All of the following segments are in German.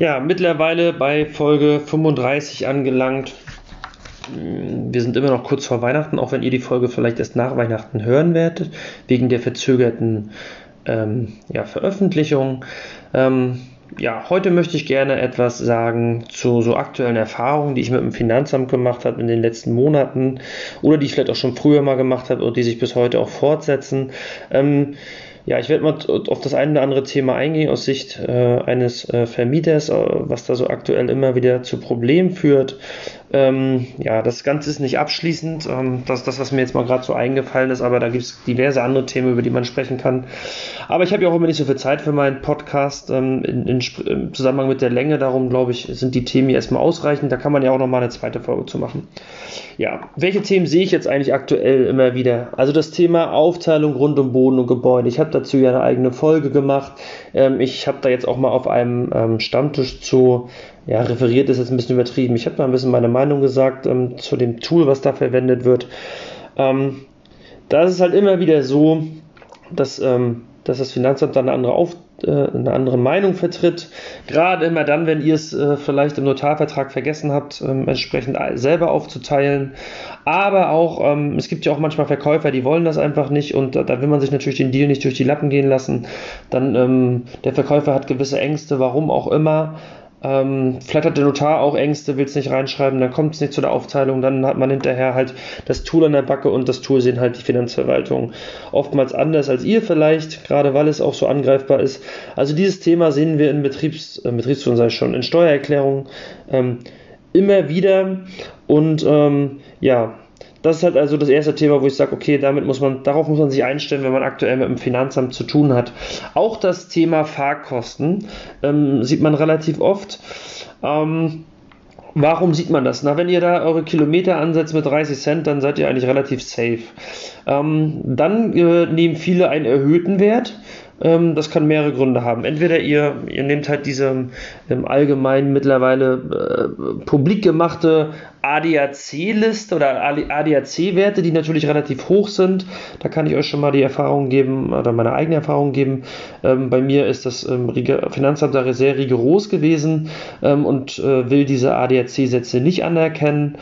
Ja, mittlerweile bei Folge 35 angelangt. Wir sind immer noch kurz vor Weihnachten, auch wenn ihr die Folge vielleicht erst nach Weihnachten hören werdet, wegen der verzögerten ähm, ja, Veröffentlichung. Ähm, ja, heute möchte ich gerne etwas sagen zu so aktuellen Erfahrungen, die ich mit dem Finanzamt gemacht habe in den letzten Monaten oder die ich vielleicht auch schon früher mal gemacht habe und die sich bis heute auch fortsetzen. Ähm, ja, ich werde mal auf das eine oder andere Thema eingehen aus Sicht äh, eines äh, Vermieters, äh, was da so aktuell immer wieder zu Problemen führt. Ähm, ja, das Ganze ist nicht abschließend. Ähm, das ist das, was mir jetzt mal gerade so eingefallen ist, aber da gibt es diverse andere Themen, über die man sprechen kann. Aber ich habe ja auch immer nicht so viel Zeit für meinen Podcast. Ähm, in, in, Im Zusammenhang mit der Länge, darum glaube ich, sind die Themen hier erstmal ausreichend. Da kann man ja auch nochmal eine zweite Folge zu machen. Ja, welche Themen sehe ich jetzt eigentlich aktuell immer wieder? Also das Thema Aufteilung rund um Boden und Gebäude. Ich habe dazu ja eine eigene Folge gemacht. Ähm, ich habe da jetzt auch mal auf einem ähm, Stammtisch zu ja, referiert ist jetzt ein bisschen übertrieben. Ich habe da ein bisschen meine Meinung gesagt ähm, zu dem Tool, was da verwendet wird. Ähm, da ist es halt immer wieder so, dass, ähm, dass das Finanzamt da eine andere, Auf, äh, eine andere Meinung vertritt. Gerade immer dann, wenn ihr es äh, vielleicht im Notarvertrag vergessen habt, ähm, entsprechend selber aufzuteilen. Aber auch, ähm, es gibt ja auch manchmal Verkäufer, die wollen das einfach nicht und da, da will man sich natürlich den Deal nicht durch die Lappen gehen lassen. Dann ähm, der Verkäufer hat gewisse Ängste, warum auch immer. Ähm, vielleicht hat der Notar auch Ängste, will es nicht reinschreiben, dann kommt es nicht zu der Aufteilung, dann hat man hinterher halt das Tool an der Backe und das Tool sehen halt die Finanzverwaltung oftmals anders als ihr vielleicht, gerade weil es auch so angreifbar ist. Also dieses Thema sehen wir in Betriebs, äh, Betriebsführung sei schon, in Steuererklärungen ähm, immer wieder und ähm, ja, das ist halt also das erste Thema, wo ich sage, okay, damit muss man, darauf muss man sich einstellen, wenn man aktuell mit dem Finanzamt zu tun hat. Auch das Thema Fahrkosten ähm, sieht man relativ oft. Ähm, Warum sieht man das? Na, wenn ihr da eure Kilometer ansetzt mit 30 Cent, dann seid ihr eigentlich relativ safe. Ähm, dann äh, nehmen viele einen erhöhten Wert. Ähm, das kann mehrere Gründe haben. Entweder ihr, ihr nehmt halt diese ähm, allgemein mittlerweile äh, publik gemachte ADAC-Liste oder ADAC-Werte, die natürlich relativ hoch sind. Da kann ich euch schon mal die Erfahrung geben oder meine eigene Erfahrung geben. Ähm, bei mir ist das ähm, Finanzamt da sehr rigoros gewesen ähm, und äh, will diese ADAC-Sätze nicht anerkennen.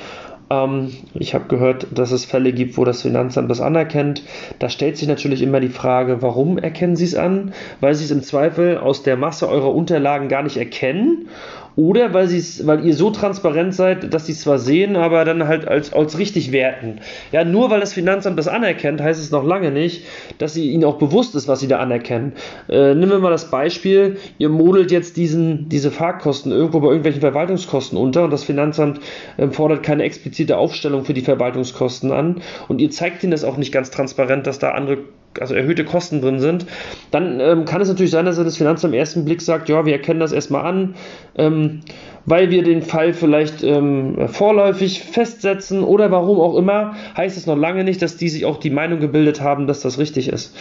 Ähm, ich habe gehört, dass es Fälle gibt, wo das Finanzamt das anerkennt. Da stellt sich natürlich immer die Frage, warum erkennen Sie es an? Weil Sie es im Zweifel aus der Masse eurer Unterlagen gar nicht erkennen oder weil, weil ihr so transparent seid, dass sie es zwar sehen, aber dann halt als, als richtig werten. Ja, nur weil das Finanzamt das anerkennt, heißt es noch lange nicht, dass sie ihnen auch bewusst ist, was sie da anerkennen. Äh, nehmen wir mal das Beispiel, ihr modelt jetzt diesen, diese Fahrkosten irgendwo bei irgendwelchen Verwaltungskosten unter und das Finanzamt äh, fordert keine explizite Aufstellung für die Verwaltungskosten an und ihr zeigt ihnen das auch nicht ganz transparent, dass da andere also erhöhte Kosten drin sind, dann ähm, kann es natürlich sein, dass er das Finanzamt im ersten Blick sagt, ja, wir erkennen das erstmal an, ähm, weil wir den Fall vielleicht ähm, vorläufig festsetzen oder warum auch immer, heißt es noch lange nicht, dass die sich auch die Meinung gebildet haben, dass das richtig ist.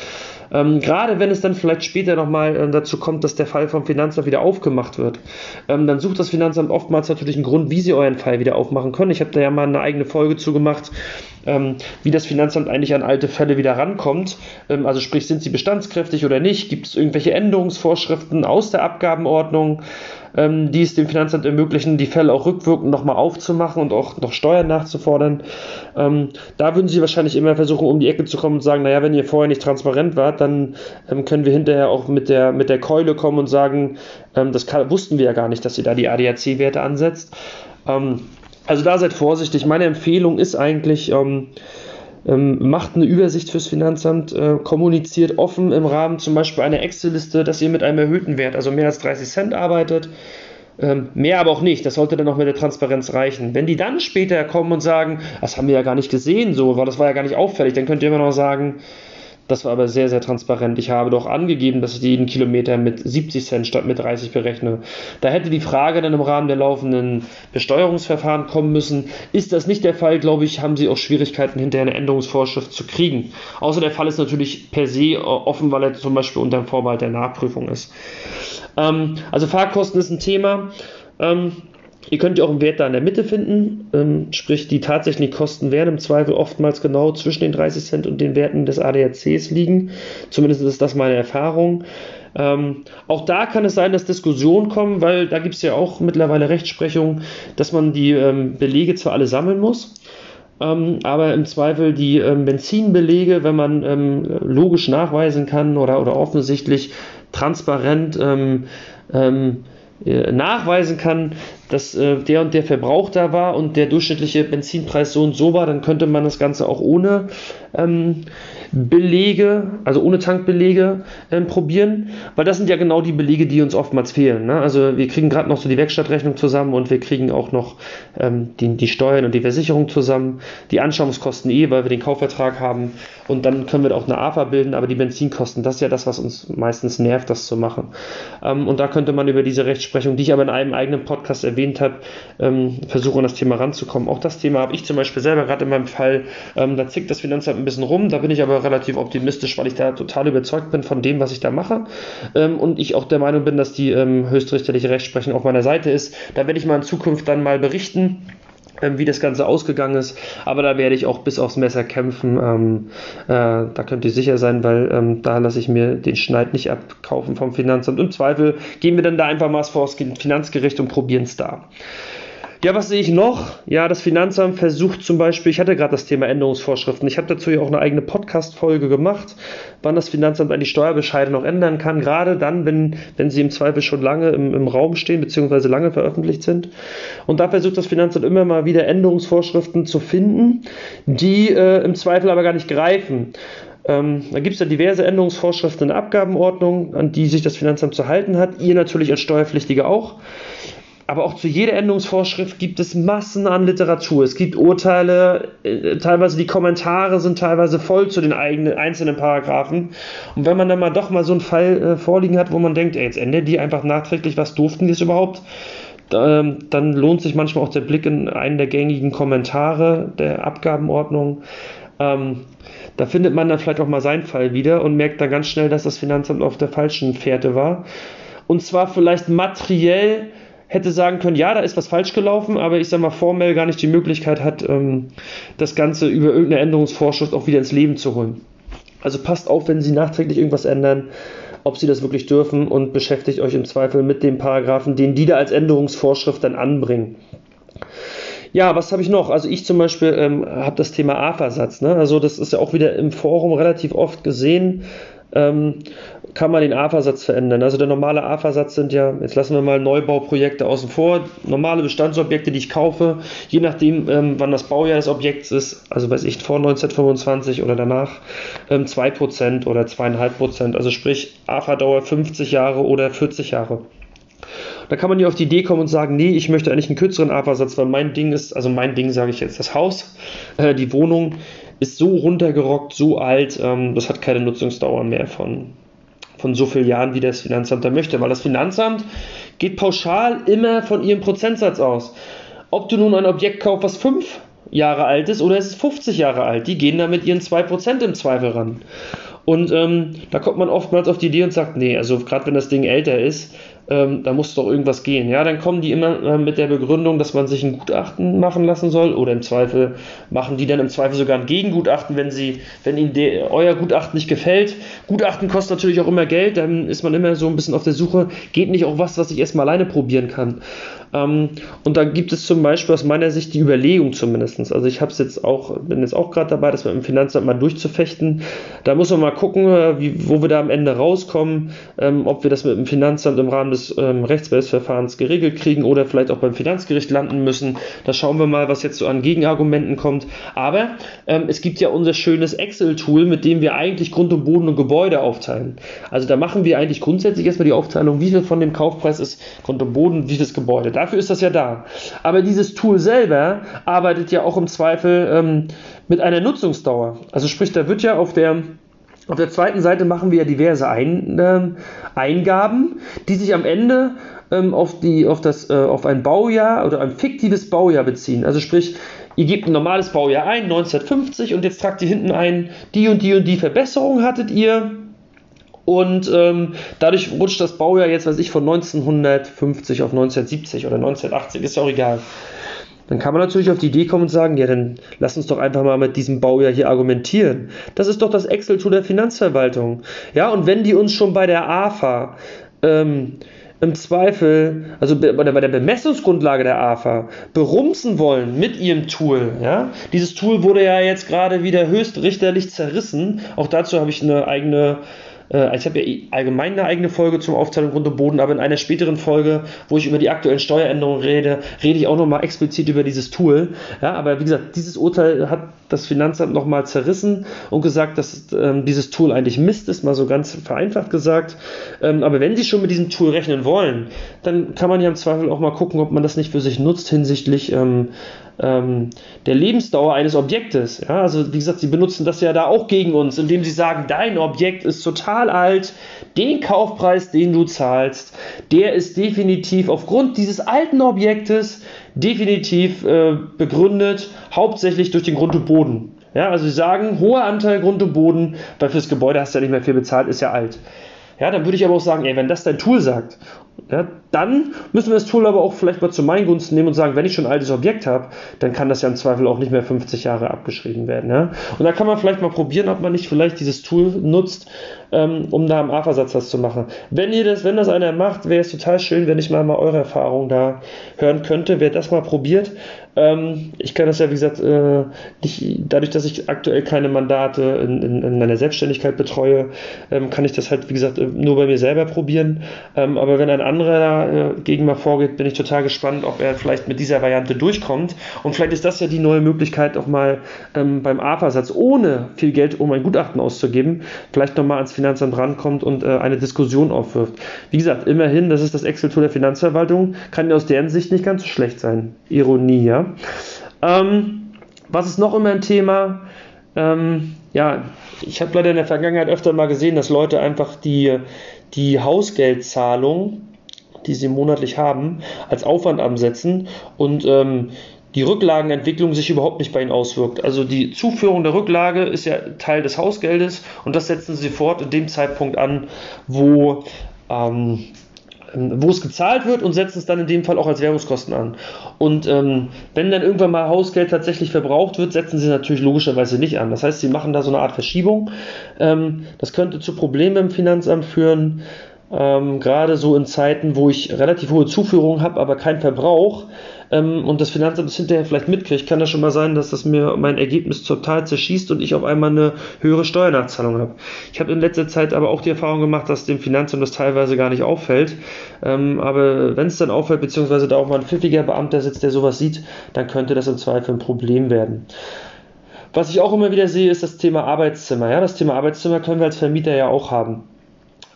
Ähm, gerade wenn es dann vielleicht später nochmal äh, dazu kommt, dass der Fall vom Finanzamt wieder aufgemacht wird, ähm, dann sucht das Finanzamt oftmals natürlich einen Grund, wie sie euren Fall wieder aufmachen können. Ich habe da ja mal eine eigene Folge zu gemacht, ähm, wie das Finanzamt eigentlich an alte Fälle wieder rankommt. Ähm, also sprich, sind sie bestandskräftig oder nicht? Gibt es irgendwelche Änderungsvorschriften aus der Abgabenordnung? Ähm, die es dem Finanzamt ermöglichen, die Fälle auch rückwirkend nochmal aufzumachen und auch noch Steuern nachzufordern. Ähm, da würden sie wahrscheinlich immer versuchen, um die Ecke zu kommen und sagen, naja, wenn ihr vorher nicht transparent wart, dann ähm, können wir hinterher auch mit der, mit der Keule kommen und sagen, ähm, das kann, wussten wir ja gar nicht, dass ihr da die ADAC-Werte ansetzt. Ähm, also da seid vorsichtig. Meine Empfehlung ist eigentlich, ähm, macht eine Übersicht fürs Finanzamt, äh, kommuniziert offen im Rahmen zum Beispiel einer Excel-Liste, dass ihr mit einem erhöhten Wert, also mehr als 30 Cent arbeitet. Ähm, mehr aber auch nicht, das sollte dann auch mit der Transparenz reichen. Wenn die dann später kommen und sagen, das haben wir ja gar nicht gesehen, so, das war ja gar nicht auffällig, dann könnt ihr immer noch sagen, das war aber sehr, sehr transparent. Ich habe doch angegeben, dass ich jeden Kilometer mit 70 Cent statt mit 30 berechne. Da hätte die Frage dann im Rahmen der laufenden Besteuerungsverfahren kommen müssen. Ist das nicht der Fall, glaube ich, haben Sie auch Schwierigkeiten, hinterher eine Änderungsvorschrift zu kriegen. Außer der Fall ist natürlich per se offen, weil er zum Beispiel unter dem Vorbehalt der Nachprüfung ist. Ähm, also Fahrkosten ist ein Thema. Ähm, Ihr könnt ja auch einen Wert da in der Mitte finden, ähm, sprich die tatsächlichen Kosten werden im Zweifel oftmals genau zwischen den 30 Cent und den Werten des ADACs liegen. Zumindest ist das meine Erfahrung. Ähm, auch da kann es sein, dass Diskussionen kommen, weil da gibt es ja auch mittlerweile Rechtsprechung, dass man die ähm, Belege zwar alle sammeln muss, ähm, aber im Zweifel die ähm, Benzinbelege, wenn man ähm, logisch nachweisen kann oder, oder offensichtlich transparent ähm, ähm, äh, nachweisen kann, dass äh, der und der Verbrauch da war und der durchschnittliche Benzinpreis so und so war, dann könnte man das Ganze auch ohne ähm, Belege, also ohne Tankbelege ähm, probieren, weil das sind ja genau die Belege, die uns oftmals fehlen. Ne? Also wir kriegen gerade noch so die Werkstattrechnung zusammen und wir kriegen auch noch ähm, die, die Steuern und die Versicherung zusammen, die Anschauungskosten eh, weil wir den Kaufvertrag haben und dann können wir auch eine AFA bilden, aber die Benzinkosten, das ist ja das, was uns meistens nervt, das zu machen. Ähm, und da könnte man über diese Rechtsprechung, die ich aber in einem eigenen Podcast erwähnt habe, ähm, versuchen, an das Thema ranzukommen. Auch das Thema habe ich zum Beispiel selber gerade in meinem Fall, ähm, da zickt das Finanzamt ein bisschen rum, da bin ich aber relativ optimistisch, weil ich da total überzeugt bin von dem, was ich da mache. Ähm, und ich auch der Meinung bin, dass die ähm, höchstrichterliche Rechtsprechung auf meiner Seite ist. Da werde ich mal in Zukunft dann mal berichten wie das Ganze ausgegangen ist. Aber da werde ich auch bis aufs Messer kämpfen. Ähm, äh, da könnt ihr sicher sein, weil ähm, da lasse ich mir den Schneid nicht abkaufen vom Finanzamt. Im Zweifel gehen wir dann da einfach mal vor das Finanzgericht und probieren es da. Ja, was sehe ich noch? Ja, das Finanzamt versucht zum Beispiel, ich hatte gerade das Thema Änderungsvorschriften, ich habe dazu ja auch eine eigene Podcast-Folge gemacht, wann das Finanzamt an die Steuerbescheide noch ändern kann, gerade dann, wenn, wenn sie im Zweifel schon lange im, im Raum stehen, beziehungsweise lange veröffentlicht sind. Und da versucht das Finanzamt immer mal wieder Änderungsvorschriften zu finden, die äh, im Zweifel aber gar nicht greifen. Ähm, da gibt es ja diverse Änderungsvorschriften in der Abgabenordnung, an die sich das Finanzamt zu halten hat. Ihr natürlich als Steuerpflichtige auch aber auch zu jeder Änderungsvorschrift gibt es Massen an Literatur. Es gibt Urteile, äh, teilweise die Kommentare sind teilweise voll zu den eigenen einzelnen Paragraphen. Und wenn man dann mal doch mal so einen Fall äh, vorliegen hat, wo man denkt, ey, jetzt ändert die einfach nachträglich, was durften die es überhaupt? Ähm, dann lohnt sich manchmal auch der Blick in einen der gängigen Kommentare der Abgabenordnung. Ähm, da findet man dann vielleicht auch mal seinen Fall wieder und merkt dann ganz schnell, dass das Finanzamt auf der falschen Fährte war. Und zwar vielleicht materiell hätte sagen können, ja, da ist was falsch gelaufen, aber ich sag mal, formell gar nicht die Möglichkeit hat, ähm, das Ganze über irgendeine Änderungsvorschrift auch wieder ins Leben zu holen. Also passt auf, wenn Sie nachträglich irgendwas ändern, ob Sie das wirklich dürfen und beschäftigt euch im Zweifel mit den Paragraphen, den die da als Änderungsvorschrift dann anbringen. Ja, was habe ich noch? Also ich zum Beispiel ähm, habe das Thema AFA-Satz. Ne? Also das ist ja auch wieder im Forum relativ oft gesehen ähm, kann man den AFA-Satz verändern. Also der normale AFA-Satz sind ja, jetzt lassen wir mal Neubauprojekte außen vor, normale Bestandsobjekte, die ich kaufe, je nachdem, ähm, wann das Baujahr des Objekts ist, also weiß ich, vor 1925 oder danach, ähm, 2% oder 2,5%, also sprich AFA-Dauer 50 Jahre oder 40 Jahre. Da kann man ja auf die Idee kommen und sagen, nee, ich möchte eigentlich einen kürzeren AFA-Satz, weil mein Ding ist, also mein Ding sage ich jetzt, das Haus, äh, die Wohnung, ist so runtergerockt, so alt, ähm, das hat keine Nutzungsdauer mehr von, von so vielen Jahren, wie das Finanzamt da möchte. Weil das Finanzamt geht pauschal immer von ihrem Prozentsatz aus. Ob du nun ein Objekt kaufst, was fünf Jahre alt ist oder es ist 50 Jahre alt, die gehen da mit ihren 2% im Zweifel ran. Und ähm, da kommt man oftmals auf die Idee und sagt, nee, also gerade wenn das Ding älter ist, ähm, da muss doch irgendwas gehen. Ja, dann kommen die immer äh, mit der Begründung, dass man sich ein Gutachten machen lassen soll oder im Zweifel machen die dann im Zweifel sogar ein Gegengutachten, wenn sie, wenn ihnen de, euer Gutachten nicht gefällt. Gutachten kostet natürlich auch immer Geld, dann ist man immer so ein bisschen auf der Suche, geht nicht auch was, was ich erstmal alleine probieren kann. Ähm, und da gibt es zum Beispiel aus meiner Sicht die Überlegung zumindest. Also ich habe jetzt auch, bin jetzt auch gerade dabei, das mit dem Finanzamt mal durchzufechten. Da muss man mal gucken, äh, wie, wo wir da am Ende rauskommen, ähm, ob wir das mit dem Finanzamt im Rahmen des ähm, Rechtsbehelfsverfahrens geregelt kriegen oder vielleicht auch beim Finanzgericht landen müssen. Da schauen wir mal, was jetzt so an Gegenargumenten kommt. Aber ähm, es gibt ja unser schönes Excel-Tool, mit dem wir eigentlich Grund und Boden und Gebäude aufteilen. Also da machen wir eigentlich grundsätzlich erstmal die Aufteilung, wie viel von dem Kaufpreis ist Grund und Boden, wie viel das Gebäude. Dafür ist das ja da. Aber dieses Tool selber arbeitet ja auch im Zweifel ähm, mit einer Nutzungsdauer. Also sprich, da wird ja auf der auf der zweiten Seite machen wir ja diverse Ein, äh, Eingaben, die sich am Ende ähm, auf, die, auf, das, äh, auf ein Baujahr oder ein fiktives Baujahr beziehen. Also sprich, ihr gebt ein normales Baujahr ein, 1950, und jetzt tragt ihr hinten ein, die und die und die Verbesserung hattet ihr und ähm, dadurch rutscht das Baujahr jetzt, weiß ich, von 1950 auf 1970 oder 1980, ist ja auch egal. Dann kann man natürlich auf die Idee kommen und sagen, ja, dann lass uns doch einfach mal mit diesem Baujahr hier argumentieren. Das ist doch das Excel-Tool der Finanzverwaltung. Ja, und wenn die uns schon bei der AFA ähm, im Zweifel, also bei der Bemessungsgrundlage der AFA, berumsen wollen mit ihrem Tool. Ja? Dieses Tool wurde ja jetzt gerade wieder höchstrichterlich zerrissen. Auch dazu habe ich eine eigene ich habe ja allgemein eine eigene Folge zum Aufteilung Grund und Boden, aber in einer späteren Folge, wo ich über die aktuellen Steueränderungen rede, rede ich auch nochmal explizit über dieses Tool. Ja, aber wie gesagt, dieses Urteil hat das Finanzamt nochmal zerrissen und gesagt, dass ähm, dieses Tool eigentlich Mist ist, mal so ganz vereinfacht gesagt. Ähm, aber wenn Sie schon mit diesem Tool rechnen wollen, dann kann man ja im Zweifel auch mal gucken, ob man das nicht für sich nutzt hinsichtlich ähm, ähm, der Lebensdauer eines Objektes. Ja, also wie gesagt, sie benutzen das ja da auch gegen uns, indem sie sagen, dein Objekt ist total alt, den Kaufpreis, den du zahlst, der ist definitiv aufgrund dieses alten Objektes definitiv äh, begründet, hauptsächlich durch den Grund und Boden. Ja, also sie sagen, hoher Anteil Grund und Boden, weil fürs Gebäude hast du ja nicht mehr viel bezahlt, ist ja alt. Ja, dann würde ich aber auch sagen, ey, wenn das dein Tool sagt ja, dann müssen wir das Tool aber auch vielleicht mal zu meinen Gunsten nehmen und sagen, wenn ich schon ein altes Objekt habe, dann kann das ja im Zweifel auch nicht mehr 50 Jahre abgeschrieben werden. Ja? Und da kann man vielleicht mal probieren, ob man nicht vielleicht dieses Tool nutzt, ähm, um da im A-Versatz was zu machen. Wenn ihr das, wenn das einer macht, wäre es total schön, wenn ich mal, mal eure Erfahrung da hören könnte. Wer das mal probiert, ähm, ich kann das ja, wie gesagt, äh, nicht, dadurch, dass ich aktuell keine Mandate in, in, in meiner Selbstständigkeit betreue, ähm, kann ich das halt, wie gesagt, nur bei mir selber probieren. Ähm, aber wenn ein anderer äh, mal vorgeht, bin ich total gespannt, ob er vielleicht mit dieser Variante durchkommt. Und vielleicht ist das ja die neue Möglichkeit, auch mal ähm, beim AFA-Satz ohne viel Geld, um ein Gutachten auszugeben, vielleicht nochmal ans Finanzamt rankommt und äh, eine Diskussion aufwirft. Wie gesagt, immerhin, das ist das Excel-Tool der Finanzverwaltung, kann ja aus deren Sicht nicht ganz so schlecht sein. Ironie, ja. Ähm, was ist noch immer ein Thema? Ähm, ja, ich habe leider in der Vergangenheit öfter mal gesehen, dass Leute einfach die, die Hausgeldzahlung die sie monatlich haben, als Aufwand ansetzen und ähm, die Rücklagenentwicklung sich überhaupt nicht bei ihnen auswirkt. Also die Zuführung der Rücklage ist ja Teil des Hausgeldes und das setzen sie fort in dem Zeitpunkt an, wo, ähm, wo es gezahlt wird und setzen es dann in dem Fall auch als Währungskosten an. Und ähm, wenn dann irgendwann mal Hausgeld tatsächlich verbraucht wird, setzen sie natürlich logischerweise nicht an. Das heißt, sie machen da so eine Art Verschiebung. Ähm, das könnte zu Problemen im Finanzamt führen. Ähm, gerade so in Zeiten, wo ich relativ hohe Zuführungen habe, aber keinen Verbrauch ähm, und das Finanzamt es hinterher vielleicht mitkriegt, kann das schon mal sein, dass das mir mein Ergebnis total zerschießt und ich auf einmal eine höhere Steuernachzahlung habe. Ich habe in letzter Zeit aber auch die Erfahrung gemacht, dass dem Finanzamt das teilweise gar nicht auffällt. Ähm, aber wenn es dann auffällt, beziehungsweise da auch mal ein pfiffiger Beamter sitzt, der sowas sieht, dann könnte das im Zweifel ein Problem werden. Was ich auch immer wieder sehe, ist das Thema Arbeitszimmer. Ja, das Thema Arbeitszimmer können wir als Vermieter ja auch haben.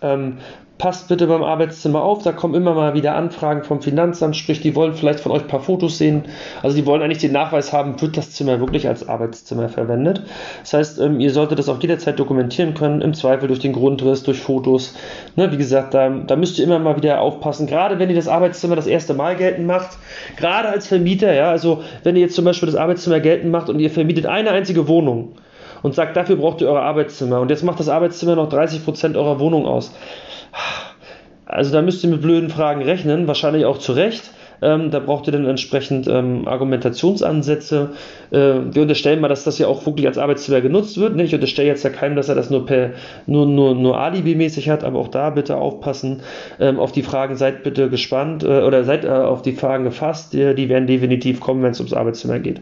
Ähm, passt bitte beim Arbeitszimmer auf, da kommen immer mal wieder Anfragen vom Finanzamt, sprich, die wollen vielleicht von euch ein paar Fotos sehen. Also die wollen eigentlich den Nachweis haben, wird das Zimmer wirklich als Arbeitszimmer verwendet. Das heißt, ähm, ihr solltet das auch jederzeit dokumentieren können, im Zweifel durch den Grundriss, durch Fotos. Ne, wie gesagt, da, da müsst ihr immer mal wieder aufpassen, gerade wenn ihr das Arbeitszimmer das erste Mal geltend macht, gerade als Vermieter, ja, also wenn ihr jetzt zum Beispiel das Arbeitszimmer geltend macht und ihr vermietet eine einzige Wohnung und sagt, dafür braucht ihr euer Arbeitszimmer und jetzt macht das Arbeitszimmer noch 30% eurer Wohnung aus also da müsst ihr mit blöden Fragen rechnen, wahrscheinlich auch zu Recht. Ähm, da braucht ihr dann entsprechend ähm, Argumentationsansätze. Äh, wir unterstellen mal, dass das ja auch wirklich als Arbeitszimmer genutzt wird. Ne? Ich unterstelle jetzt ja keinem, dass er das nur per nur, nur, nur Alibi-mäßig hat, aber auch da bitte aufpassen. Ähm, auf die Fragen seid bitte gespannt äh, oder seid äh, auf die Fragen gefasst. Die, die werden definitiv kommen, wenn es ums Arbeitszimmer geht.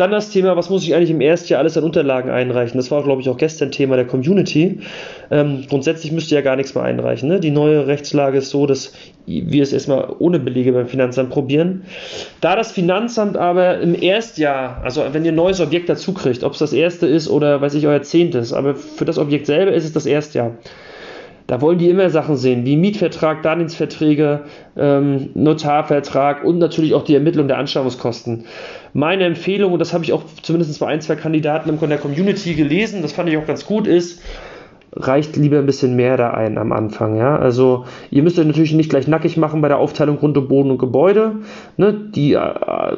Dann das Thema, was muss ich eigentlich im ersten Jahr alles an Unterlagen einreichen? Das war, glaube ich, auch gestern Thema der Community. Ähm, grundsätzlich müsst ihr ja gar nichts mehr einreichen. Ne? Die neue Rechtslage ist so, dass wir es erstmal ohne Belege beim Finanzamt probieren. Da das Finanzamt aber im Erstjahr, also wenn ihr ein neues Objekt dazu kriegt, ob es das erste ist oder weiß ich euer zehntes, aber für das Objekt selber ist es das Erstjahr. Da wollen die immer Sachen sehen, wie Mietvertrag, Darlehensverträge, ähm, Notarvertrag und natürlich auch die Ermittlung der Anschaffungskosten. Meine Empfehlung, und das habe ich auch zumindest bei ein, zwei Kandidaten in der Community gelesen, das fand ich auch ganz gut, ist, reicht lieber ein bisschen mehr da ein am Anfang. Ja? Also ihr müsst euch natürlich nicht gleich nackig machen bei der Aufteilung Grund und Boden und Gebäude. Ne? Die, äh,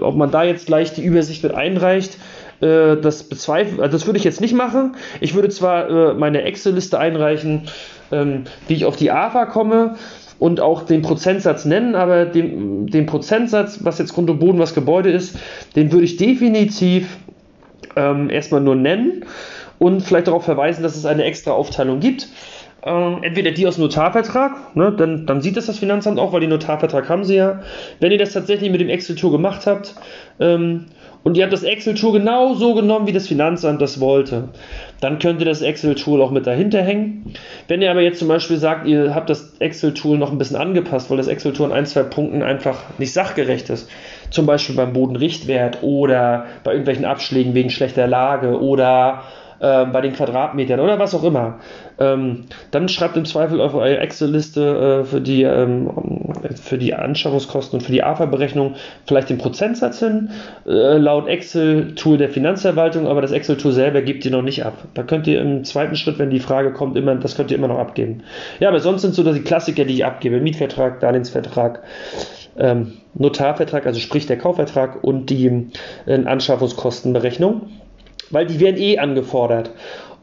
ob man da jetzt gleich die Übersicht mit einreicht, äh, das bezweifle, also das würde ich jetzt nicht machen. Ich würde zwar äh, meine Excel-Liste einreichen, ähm, wie ich auf die AFA komme und auch den Prozentsatz nennen, aber den, den Prozentsatz, was jetzt Grund und Boden, was Gebäude ist, den würde ich definitiv ähm, erstmal nur nennen und vielleicht darauf verweisen, dass es eine extra Aufteilung gibt. Ähm, entweder die aus dem Notarvertrag, ne, dann, dann sieht das das Finanzamt auch, weil den Notarvertrag haben sie ja. Wenn ihr das tatsächlich mit dem Excel-Tour gemacht habt ähm, und ihr habt das Excel-Tool genau so genommen, wie das Finanzamt das wollte, dann könnt ihr das Excel-Tool auch mit dahinter hängen. Wenn ihr aber jetzt zum Beispiel sagt, ihr habt das Excel-Tool noch ein bisschen angepasst, weil das Excel-Tool an ein, zwei Punkten einfach nicht sachgerecht ist, zum Beispiel beim Bodenrichtwert oder bei irgendwelchen Abschlägen wegen schlechter Lage oder äh, bei den Quadratmetern oder was auch immer. Ähm, dann schreibt im Zweifel auf eure Excel-Liste äh, für, die, ähm, für die Anschaffungskosten und für die AFA-Berechnung vielleicht den Prozentsatz hin, äh, laut Excel-Tool der Finanzverwaltung, aber das Excel-Tool selber gibt ihr noch nicht ab. Da könnt ihr im zweiten Schritt, wenn die Frage kommt, immer, das könnt ihr immer noch abgeben. Ja, aber sonst sind so die Klassiker, die ich abgebe: Mietvertrag, Darlehensvertrag. Ähm, Notarvertrag, also sprich der Kaufvertrag und die äh, Anschaffungskostenberechnung weil die werden eh angefordert.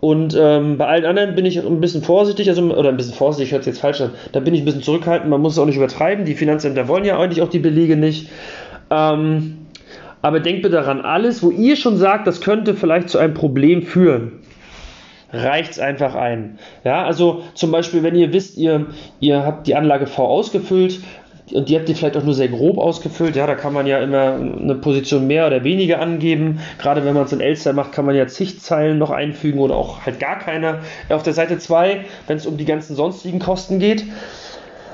Und ähm, bei allen anderen bin ich ein bisschen vorsichtig, also, oder ein bisschen vorsichtig, hört sich jetzt falsch an, da bin ich ein bisschen zurückhaltend, man muss es auch nicht übertreiben, die Finanzämter wollen ja eigentlich auch die Belege nicht. Ähm, aber denkt bitte daran, alles, wo ihr schon sagt, das könnte vielleicht zu einem Problem führen, reicht es einfach ein. Ja, also zum Beispiel, wenn ihr wisst, ihr, ihr habt die Anlage V ausgefüllt, und die habt ihr vielleicht auch nur sehr grob ausgefüllt. Ja, da kann man ja immer eine Position mehr oder weniger angeben. Gerade wenn man es in Elster macht, kann man ja zig Zeilen noch einfügen oder auch halt gar keine. Auf der Seite 2, wenn es um die ganzen sonstigen Kosten geht,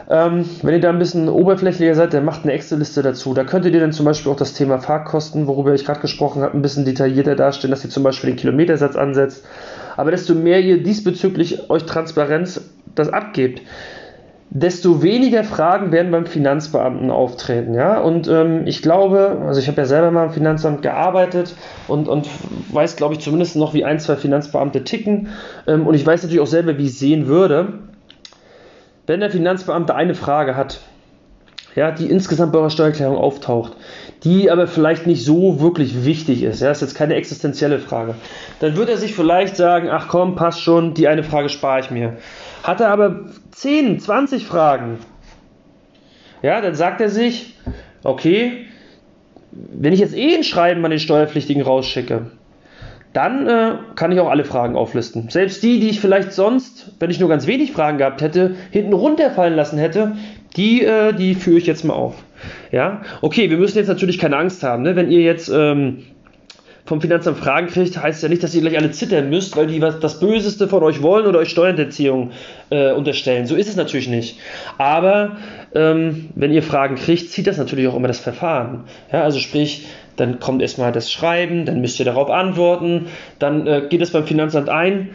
ähm, wenn ihr da ein bisschen oberflächlicher seid, dann macht eine Excel-Liste dazu. Da könntet ihr dann zum Beispiel auch das Thema Fahrkosten, worüber ich gerade gesprochen habe, ein bisschen detaillierter darstellen, dass ihr zum Beispiel den Kilometersatz ansetzt. Aber desto mehr ihr diesbezüglich euch Transparenz das abgebt, desto weniger Fragen werden beim Finanzbeamten auftreten. Ja? Und ähm, ich glaube, also ich habe ja selber mal im Finanzamt gearbeitet und, und weiß, glaube ich, zumindest noch, wie ein, zwei Finanzbeamte ticken. Ähm, und ich weiß natürlich auch selber, wie ich sehen würde, wenn der Finanzbeamte eine Frage hat, ja, die insgesamt bei eurer Steuererklärung auftaucht, die aber vielleicht nicht so wirklich wichtig ist, ja, ist jetzt keine existenzielle Frage, dann wird er sich vielleicht sagen, ach komm, passt schon, die eine Frage spare ich mir. Hat er aber 10, 20 Fragen, ja, dann sagt er sich, okay, wenn ich jetzt eh ein Schreiben an den Steuerpflichtigen rausschicke, dann äh, kann ich auch alle Fragen auflisten. Selbst die, die ich vielleicht sonst, wenn ich nur ganz wenig Fragen gehabt hätte, hinten runterfallen lassen hätte, die, äh, die führe ich jetzt mal auf. Ja, okay, wir müssen jetzt natürlich keine Angst haben, ne? wenn ihr jetzt ähm, vom Finanzamt Fragen kriegt, heißt ja nicht, dass ihr gleich alle zittern müsst, weil die was, das Böseste von euch wollen oder euch Steuerhinterziehung äh, unterstellen. So ist es natürlich nicht. Aber ähm, wenn ihr Fragen kriegt, zieht das natürlich auch immer das Verfahren. Ja, also sprich, dann kommt erstmal das Schreiben, dann müsst ihr darauf antworten, dann äh, geht es beim Finanzamt ein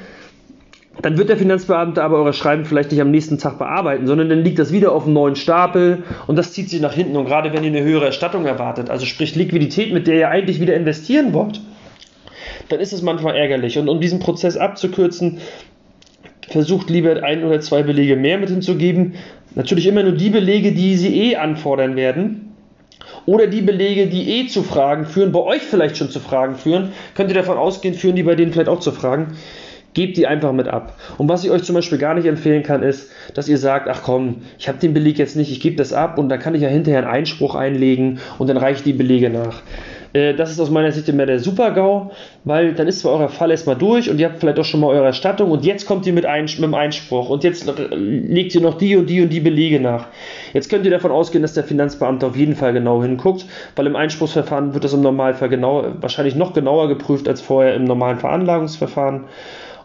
dann wird der Finanzbeamte aber eure Schreiben vielleicht nicht am nächsten Tag bearbeiten, sondern dann liegt das wieder auf einem neuen Stapel und das zieht sich nach hinten. Und gerade wenn ihr eine höhere Erstattung erwartet, also sprich Liquidität, mit der ihr eigentlich wieder investieren wollt, dann ist es manchmal ärgerlich. Und um diesen Prozess abzukürzen, versucht lieber ein oder zwei Belege mehr mit hinzugeben. Natürlich immer nur die Belege, die sie eh anfordern werden. Oder die Belege, die eh zu Fragen führen, bei euch vielleicht schon zu Fragen führen, könnt ihr davon ausgehen, führen die bei denen vielleicht auch zu Fragen. Gebt die einfach mit ab. Und was ich euch zum Beispiel gar nicht empfehlen kann, ist, dass ihr sagt, ach komm, ich habe den Beleg jetzt nicht, ich gebe das ab und dann kann ich ja hinterher einen Einspruch einlegen und dann reiche ich die Belege nach. Äh, das ist aus meiner Sicht immer der Super-GAU, weil dann ist zwar euer Fall erstmal durch und ihr habt vielleicht auch schon mal eure Erstattung und jetzt kommt ihr mit, ein, mit dem Einspruch und jetzt legt ihr noch die und die und die Belege nach. Jetzt könnt ihr davon ausgehen, dass der Finanzbeamte auf jeden Fall genau hinguckt, weil im Einspruchsverfahren wird das im Normalfall genau, wahrscheinlich noch genauer geprüft als vorher im normalen Veranlagungsverfahren.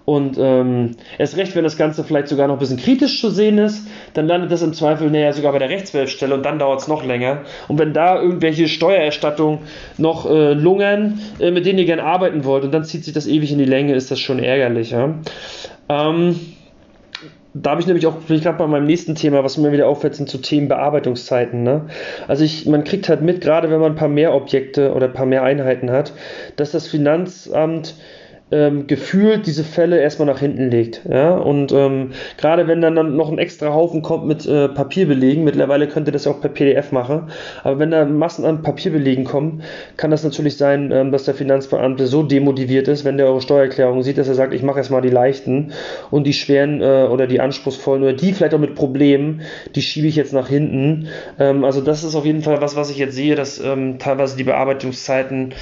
Und ähm, erst recht, wenn das Ganze vielleicht sogar noch ein bisschen kritisch zu sehen ist, dann landet das im Zweifel näher sogar bei der Rechtswelfstelle und dann dauert es noch länger. Und wenn da irgendwelche Steuererstattungen noch äh, lungern, äh, mit denen ihr gerne arbeiten wollt und dann zieht sich das ewig in die Länge, ist das schon ärgerlich. Ja? Ähm, da habe ich nämlich auch, bin ich gerade bei meinem nächsten Thema, was mir wieder auffällt, sind zu Themen Bearbeitungszeiten. Ne? Also ich, man kriegt halt mit, gerade wenn man ein paar mehr Objekte oder ein paar mehr Einheiten hat, dass das Finanzamt ähm, gefühlt diese Fälle erstmal nach hinten legt. Ja? Und ähm, gerade wenn dann, dann noch ein extra Haufen kommt mit äh, Papierbelegen, mittlerweile könnte das ja auch per PDF machen, aber wenn da Massen an Papierbelegen kommen, kann das natürlich sein, ähm, dass der Finanzbeamte so demotiviert ist, wenn der eure Steuererklärung sieht, dass er sagt, ich mache erstmal die leichten und die schweren äh, oder die anspruchsvollen oder die vielleicht auch mit Problemen, die schiebe ich jetzt nach hinten. Ähm, also das ist auf jeden Fall was, was ich jetzt sehe, dass ähm, teilweise die Bearbeitungszeiten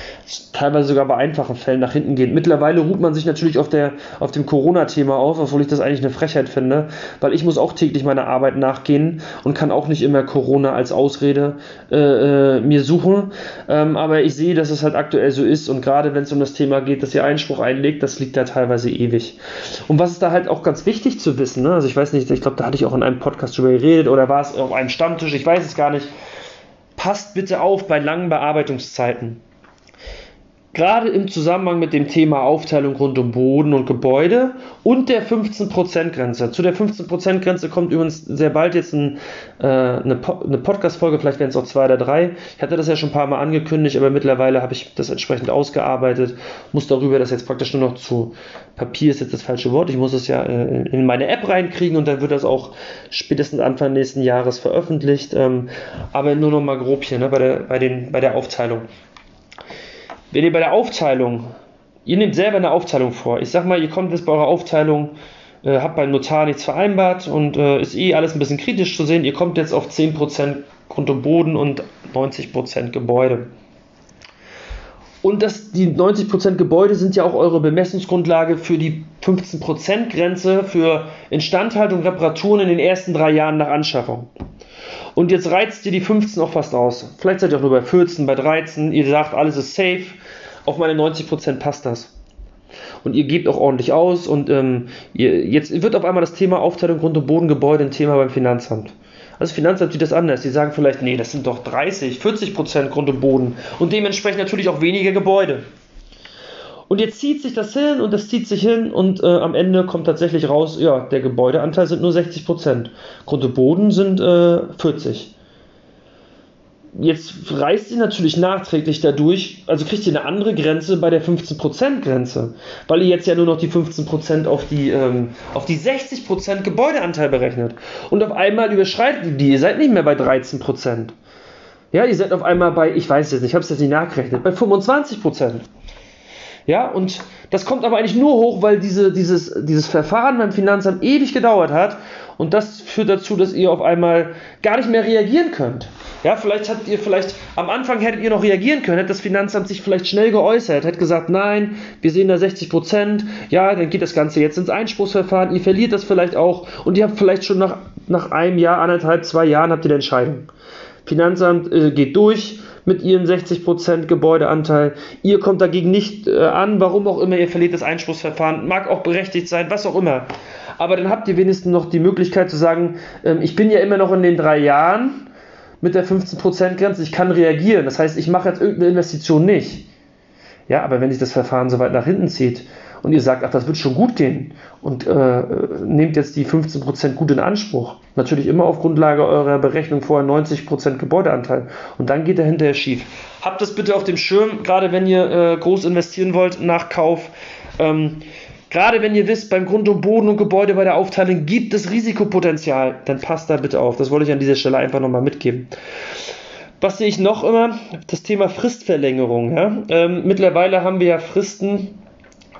teilweise sogar bei einfachen Fällen nach hinten gehen. Mittlerweile mittlerweile ruht man sich natürlich auf, der, auf dem Corona-Thema auf, obwohl ich das eigentlich eine Frechheit finde, weil ich muss auch täglich meiner Arbeit nachgehen und kann auch nicht immer Corona als Ausrede äh, äh, mir suchen. Ähm, aber ich sehe, dass es halt aktuell so ist und gerade wenn es um das Thema geht, dass ihr Einspruch einlegt, das liegt da teilweise ewig. Und was ist da halt auch ganz wichtig zu wissen, ne? also ich weiß nicht, ich glaube, da hatte ich auch in einem Podcast drüber geredet oder war es auf einem Stammtisch, ich weiß es gar nicht. Passt bitte auf bei langen Bearbeitungszeiten gerade im Zusammenhang mit dem Thema Aufteilung rund um Boden und Gebäude und der 15%-Grenze. Zu der 15%-Grenze kommt übrigens sehr bald jetzt ein, äh, eine, po eine Podcast-Folge, vielleicht werden es auch zwei oder drei. Ich hatte das ja schon ein paar Mal angekündigt, aber mittlerweile habe ich das entsprechend ausgearbeitet, muss darüber das jetzt praktisch nur noch zu Papier ist jetzt das falsche Wort, ich muss es ja äh, in meine App reinkriegen und dann wird das auch spätestens Anfang nächsten Jahres veröffentlicht. Ähm, aber nur noch mal grob hier ne, bei, der, bei, den, bei der Aufteilung. Wenn ihr bei der Aufteilung, ihr nehmt selber eine Aufteilung vor. Ich sag mal, ihr kommt jetzt bei eurer Aufteilung, äh, habt beim Notar nichts vereinbart und äh, ist eh alles ein bisschen kritisch zu sehen. Ihr kommt jetzt auf 10% Grund und Boden und 90% Gebäude. Und das, die 90% Gebäude sind ja auch eure Bemessungsgrundlage für die 15% Grenze für Instandhaltung, Reparaturen in den ersten drei Jahren nach Anschaffung. Und jetzt reizt ihr die 15% auch fast aus. Vielleicht seid ihr auch nur bei 14, bei 13. Ihr sagt, alles ist safe auf meine 90% passt das. Und ihr gebt auch ordentlich aus und ähm, ihr, jetzt wird auf einmal das Thema Aufteilung Grund- und Bodengebäude ein Thema beim Finanzamt. Also Finanzamt sieht das anders. Die sagen vielleicht, nee, das sind doch 30, 40 Prozent Grund und Boden und dementsprechend natürlich auch weniger Gebäude. Und jetzt zieht sich das hin und das zieht sich hin und äh, am Ende kommt tatsächlich raus, ja, der Gebäudeanteil sind nur 60 Prozent. Grund und Boden sind äh, 40 jetzt reißt sie natürlich nachträglich dadurch, also kriegt ihr eine andere Grenze bei der 15% Grenze, weil ihr jetzt ja nur noch die 15% auf die, ähm, auf die 60% Gebäudeanteil berechnet. Und auf einmal überschreitet ihr die, ihr seid nicht mehr bei 13%. Ja, ihr seid auf einmal bei, ich weiß jetzt nicht, ich habe es jetzt nicht nachgerechnet, bei 25%. Ja, und das kommt aber eigentlich nur hoch, weil diese, dieses, dieses Verfahren beim Finanzamt ewig gedauert hat und das führt dazu, dass ihr auf einmal gar nicht mehr reagieren könnt. Ja, vielleicht habt ihr vielleicht, am Anfang hättet ihr noch reagieren können, hätte das Finanzamt sich vielleicht schnell geäußert, hätte gesagt, nein, wir sehen da 60 Prozent, ja, dann geht das Ganze jetzt ins Einspruchsverfahren, ihr verliert das vielleicht auch und ihr habt vielleicht schon nach, nach einem Jahr, anderthalb, zwei Jahren habt ihr die Entscheidung. Finanzamt äh, geht durch mit ihren 60% Gebäudeanteil. Ihr kommt dagegen nicht äh, an, warum auch immer, ihr verliert das Einspruchsverfahren, mag auch berechtigt sein, was auch immer. Aber dann habt ihr wenigstens noch die Möglichkeit zu sagen, ähm, ich bin ja immer noch in den drei Jahren, mit der 15%-Grenze, ich kann reagieren. Das heißt, ich mache jetzt irgendeine Investition nicht. Ja, aber wenn sich das Verfahren so weit nach hinten zieht und ihr sagt, ach, das wird schon gut gehen und äh, nehmt jetzt die 15% gut in Anspruch, natürlich immer auf Grundlage eurer Berechnung vorher 90% Gebäudeanteil und dann geht er hinterher schief. Habt das bitte auf dem Schirm, gerade wenn ihr äh, groß investieren wollt nach Kauf. Ähm, Gerade wenn ihr wisst, beim Grund und Boden und Gebäude bei der Aufteilung gibt es Risikopotenzial, dann passt da bitte auf. Das wollte ich an dieser Stelle einfach nochmal mitgeben. Was sehe ich noch immer? Das Thema Fristverlängerung. Ja? Ähm, mittlerweile haben wir ja Fristen,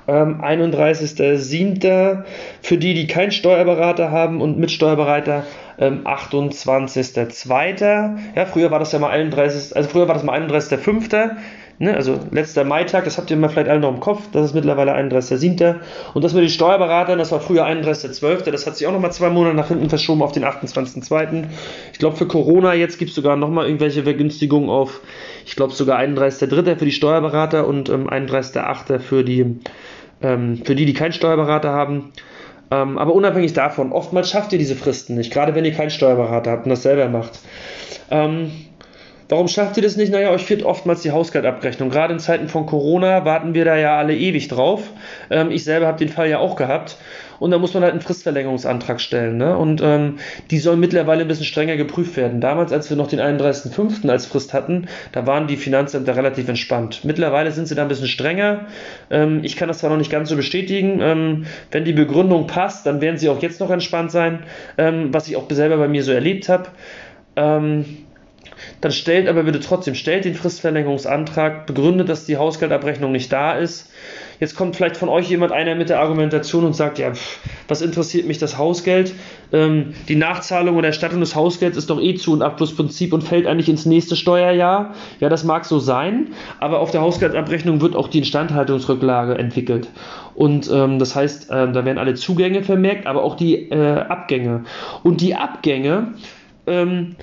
ähm, 31.07. für die, die keinen Steuerberater haben und mit Steuerberater ähm, 28.02. Ja, früher war das ja mal 31. Also früher war das mal 31.05. Ne, also letzter Maitag, das habt ihr mal vielleicht alle noch im Kopf, das ist mittlerweile 31.07. Und das mit den Steuerberatern, das war früher 31.12., das hat sich auch nochmal zwei Monate nach hinten verschoben auf den 28.02. Ich glaube, für Corona jetzt gibt es sogar nochmal irgendwelche Vergünstigungen auf, ich glaube sogar 31.03. für die Steuerberater und ähm, 31.08. für die, ähm, für die, die keinen Steuerberater haben. Ähm, aber unabhängig davon, oftmals schafft ihr diese Fristen nicht, gerade wenn ihr keinen Steuerberater habt und das selber macht. Ähm, Warum schafft ihr das nicht? Naja, euch fehlt oftmals die Hausgeldabrechnung. Gerade in Zeiten von Corona warten wir da ja alle ewig drauf. Ähm, ich selber habe den Fall ja auch gehabt. Und da muss man halt einen Fristverlängerungsantrag stellen. Ne? Und ähm, die sollen mittlerweile ein bisschen strenger geprüft werden. Damals, als wir noch den 31.05. als Frist hatten, da waren die Finanzämter relativ entspannt. Mittlerweile sind sie da ein bisschen strenger. Ähm, ich kann das zwar noch nicht ganz so bestätigen. Ähm, wenn die Begründung passt, dann werden sie auch jetzt noch entspannt sein, ähm, was ich auch selber bei mir so erlebt habe. Ähm, dann stellt aber bitte trotzdem, stellt den Fristverlängerungsantrag, begründet, dass die Hausgeldabrechnung nicht da ist. Jetzt kommt vielleicht von euch jemand einer mit der Argumentation und sagt, ja, pff, was interessiert mich das Hausgeld? Ähm, die Nachzahlung oder Erstattung des Hausgelds ist doch eh Zu- und Abschlussprinzip und fällt eigentlich ins nächste Steuerjahr. Ja, das mag so sein, aber auf der Hausgeldabrechnung wird auch die Instandhaltungsrücklage entwickelt. Und ähm, das heißt, äh, da werden alle Zugänge vermerkt, aber auch die äh, Abgänge. Und die Abgänge ähm,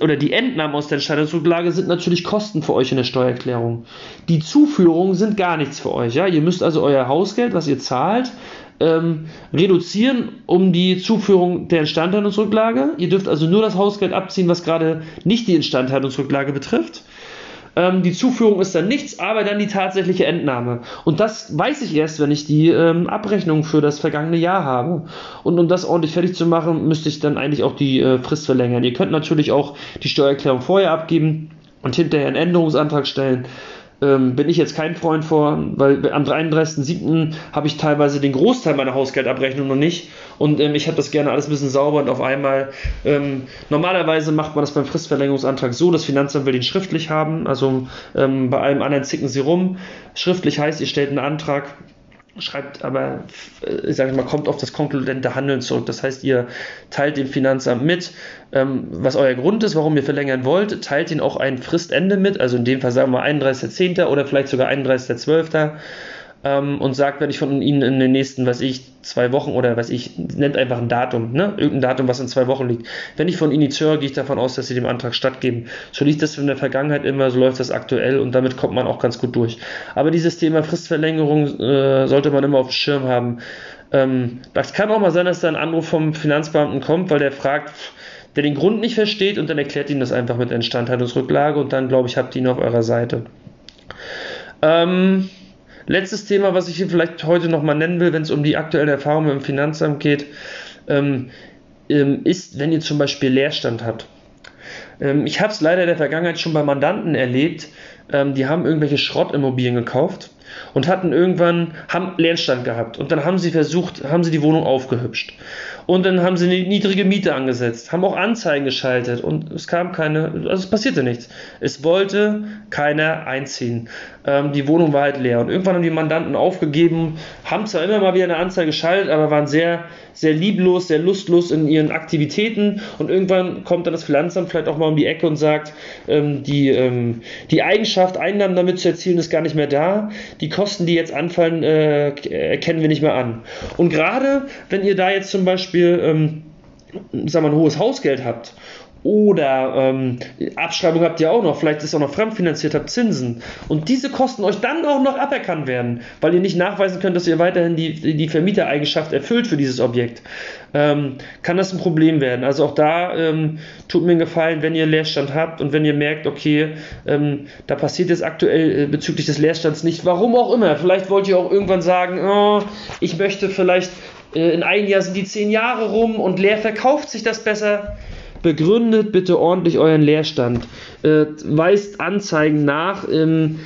oder die Entnahmen aus der Entscheidungsrücklage sind natürlich Kosten für euch in der Steuererklärung. Die Zuführungen sind gar nichts für euch. Ja? Ihr müsst also euer Hausgeld, was ihr zahlt, ähm, reduzieren um die Zuführung der Instandhaltungsrücklage. Ihr dürft also nur das Hausgeld abziehen, was gerade nicht die Instandhaltungsrücklage betrifft. Ähm, die Zuführung ist dann nichts, aber dann die tatsächliche Entnahme. Und das weiß ich erst, wenn ich die ähm, Abrechnung für das vergangene Jahr habe. Und um das ordentlich fertig zu machen, müsste ich dann eigentlich auch die äh, Frist verlängern. Ihr könnt natürlich auch die Steuererklärung vorher abgeben und hinterher einen Änderungsantrag stellen ähm, bin ich jetzt kein Freund vor, weil am 33.07. habe ich teilweise den Großteil meiner Hausgeldabrechnung noch nicht und ähm, ich habe das gerne alles ein bisschen sauber und auf einmal. Ähm, normalerweise macht man das beim Fristverlängerungsantrag so, das Finanzamt will den schriftlich haben, also ähm, bei allem anderen zicken sie rum. Schriftlich heißt, ihr stellt einen Antrag, schreibt aber, äh, sage ich mal, kommt auf das konkludente Handeln zurück. Das heißt, ihr teilt dem Finanzamt mit, ähm, was euer Grund ist, warum ihr verlängern wollt, teilt ihnen auch ein Fristende mit, also in dem Fall sagen wir 31.10. oder vielleicht sogar 31.12 ähm, und sagt, wenn ich von Ihnen in den nächsten, weiß ich, zwei Wochen oder weiß ich, nennt einfach ein Datum, ne? Irgendein Datum, was in zwei Wochen liegt. Wenn ich von Ihnen nichts höre, gehe ich davon aus, dass Sie dem Antrag stattgeben. So liegt das in der Vergangenheit immer, so läuft das aktuell und damit kommt man auch ganz gut durch. Aber dieses Thema Fristverlängerung äh, sollte man immer auf dem Schirm haben. Ähm, das kann auch mal sein, dass da ein Anruf vom Finanzbeamten kommt, weil der fragt, der den Grund nicht versteht und dann erklärt Ihnen das einfach mit Instandhaltungsrücklage und dann, glaube ich, habt ihr ihn auf eurer Seite. Ähm, Letztes Thema, was ich hier vielleicht heute nochmal nennen will, wenn es um die aktuellen Erfahrungen im Finanzamt geht, ähm, ähm, ist, wenn ihr zum Beispiel Leerstand habt. Ähm, ich habe es leider in der Vergangenheit schon bei Mandanten erlebt, ähm, die haben irgendwelche Schrottimmobilien gekauft und hatten irgendwann haben Leerstand gehabt und dann haben sie versucht, haben sie die Wohnung aufgehübscht und dann haben sie eine niedrige Miete angesetzt, haben auch Anzeigen geschaltet und es kam keine, also es passierte nichts. Es wollte keiner einziehen. Ähm, die Wohnung war halt leer und irgendwann haben die Mandanten aufgegeben, haben zwar immer mal wieder eine Anzeige geschaltet, aber waren sehr, sehr lieblos, sehr lustlos in ihren Aktivitäten und irgendwann kommt dann das Finanzamt vielleicht auch mal um die Ecke und sagt, ähm, die, ähm, die Eigenschaft, Einnahmen damit zu erzielen, ist gar nicht mehr da. Die Kosten, die jetzt anfallen, äh, erkennen wir nicht mehr an. Und gerade wenn ihr da jetzt zum Beispiel Beispiel, ähm, sagen wir, ein hohes Hausgeld habt oder ähm, Abschreibung habt ihr auch noch, vielleicht ist auch noch fremdfinanziert habt, Zinsen. Und diese Kosten euch dann auch noch aberkannt werden, weil ihr nicht nachweisen könnt, dass ihr weiterhin die, die Vermietereigenschaft erfüllt für dieses Objekt, ähm, kann das ein Problem werden. Also auch da ähm, tut mir einen Gefallen, wenn ihr Leerstand habt und wenn ihr merkt, okay, ähm, da passiert jetzt aktuell äh, bezüglich des Leerstands nicht, warum auch immer. Vielleicht wollt ihr auch irgendwann sagen, oh, ich möchte vielleicht äh, in einem Jahr sind die zehn Jahre rum und leer verkauft sich das besser. Begründet bitte ordentlich euren Leerstand. Äh, weist Anzeigen nach. Ähm,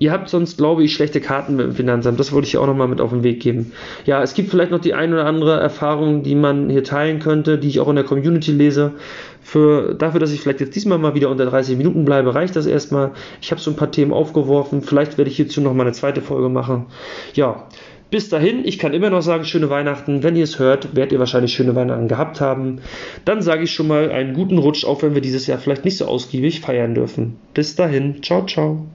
ihr habt sonst, glaube ich, schlechte Karten mit dem Finanzamt. Das wollte ich auch nochmal mit auf den Weg geben. Ja, es gibt vielleicht noch die ein oder andere Erfahrung, die man hier teilen könnte, die ich auch in der Community lese. Für, dafür, dass ich vielleicht jetzt diesmal mal wieder unter 30 Minuten bleibe, reicht das erstmal. Ich habe so ein paar Themen aufgeworfen. Vielleicht werde ich hierzu nochmal eine zweite Folge machen. Ja, bis dahin, ich kann immer noch sagen, schöne Weihnachten. Wenn ihr es hört, werdet ihr wahrscheinlich schöne Weihnachten gehabt haben. Dann sage ich schon mal einen guten Rutsch, auch wenn wir dieses Jahr vielleicht nicht so ausgiebig feiern dürfen. Bis dahin, ciao, ciao.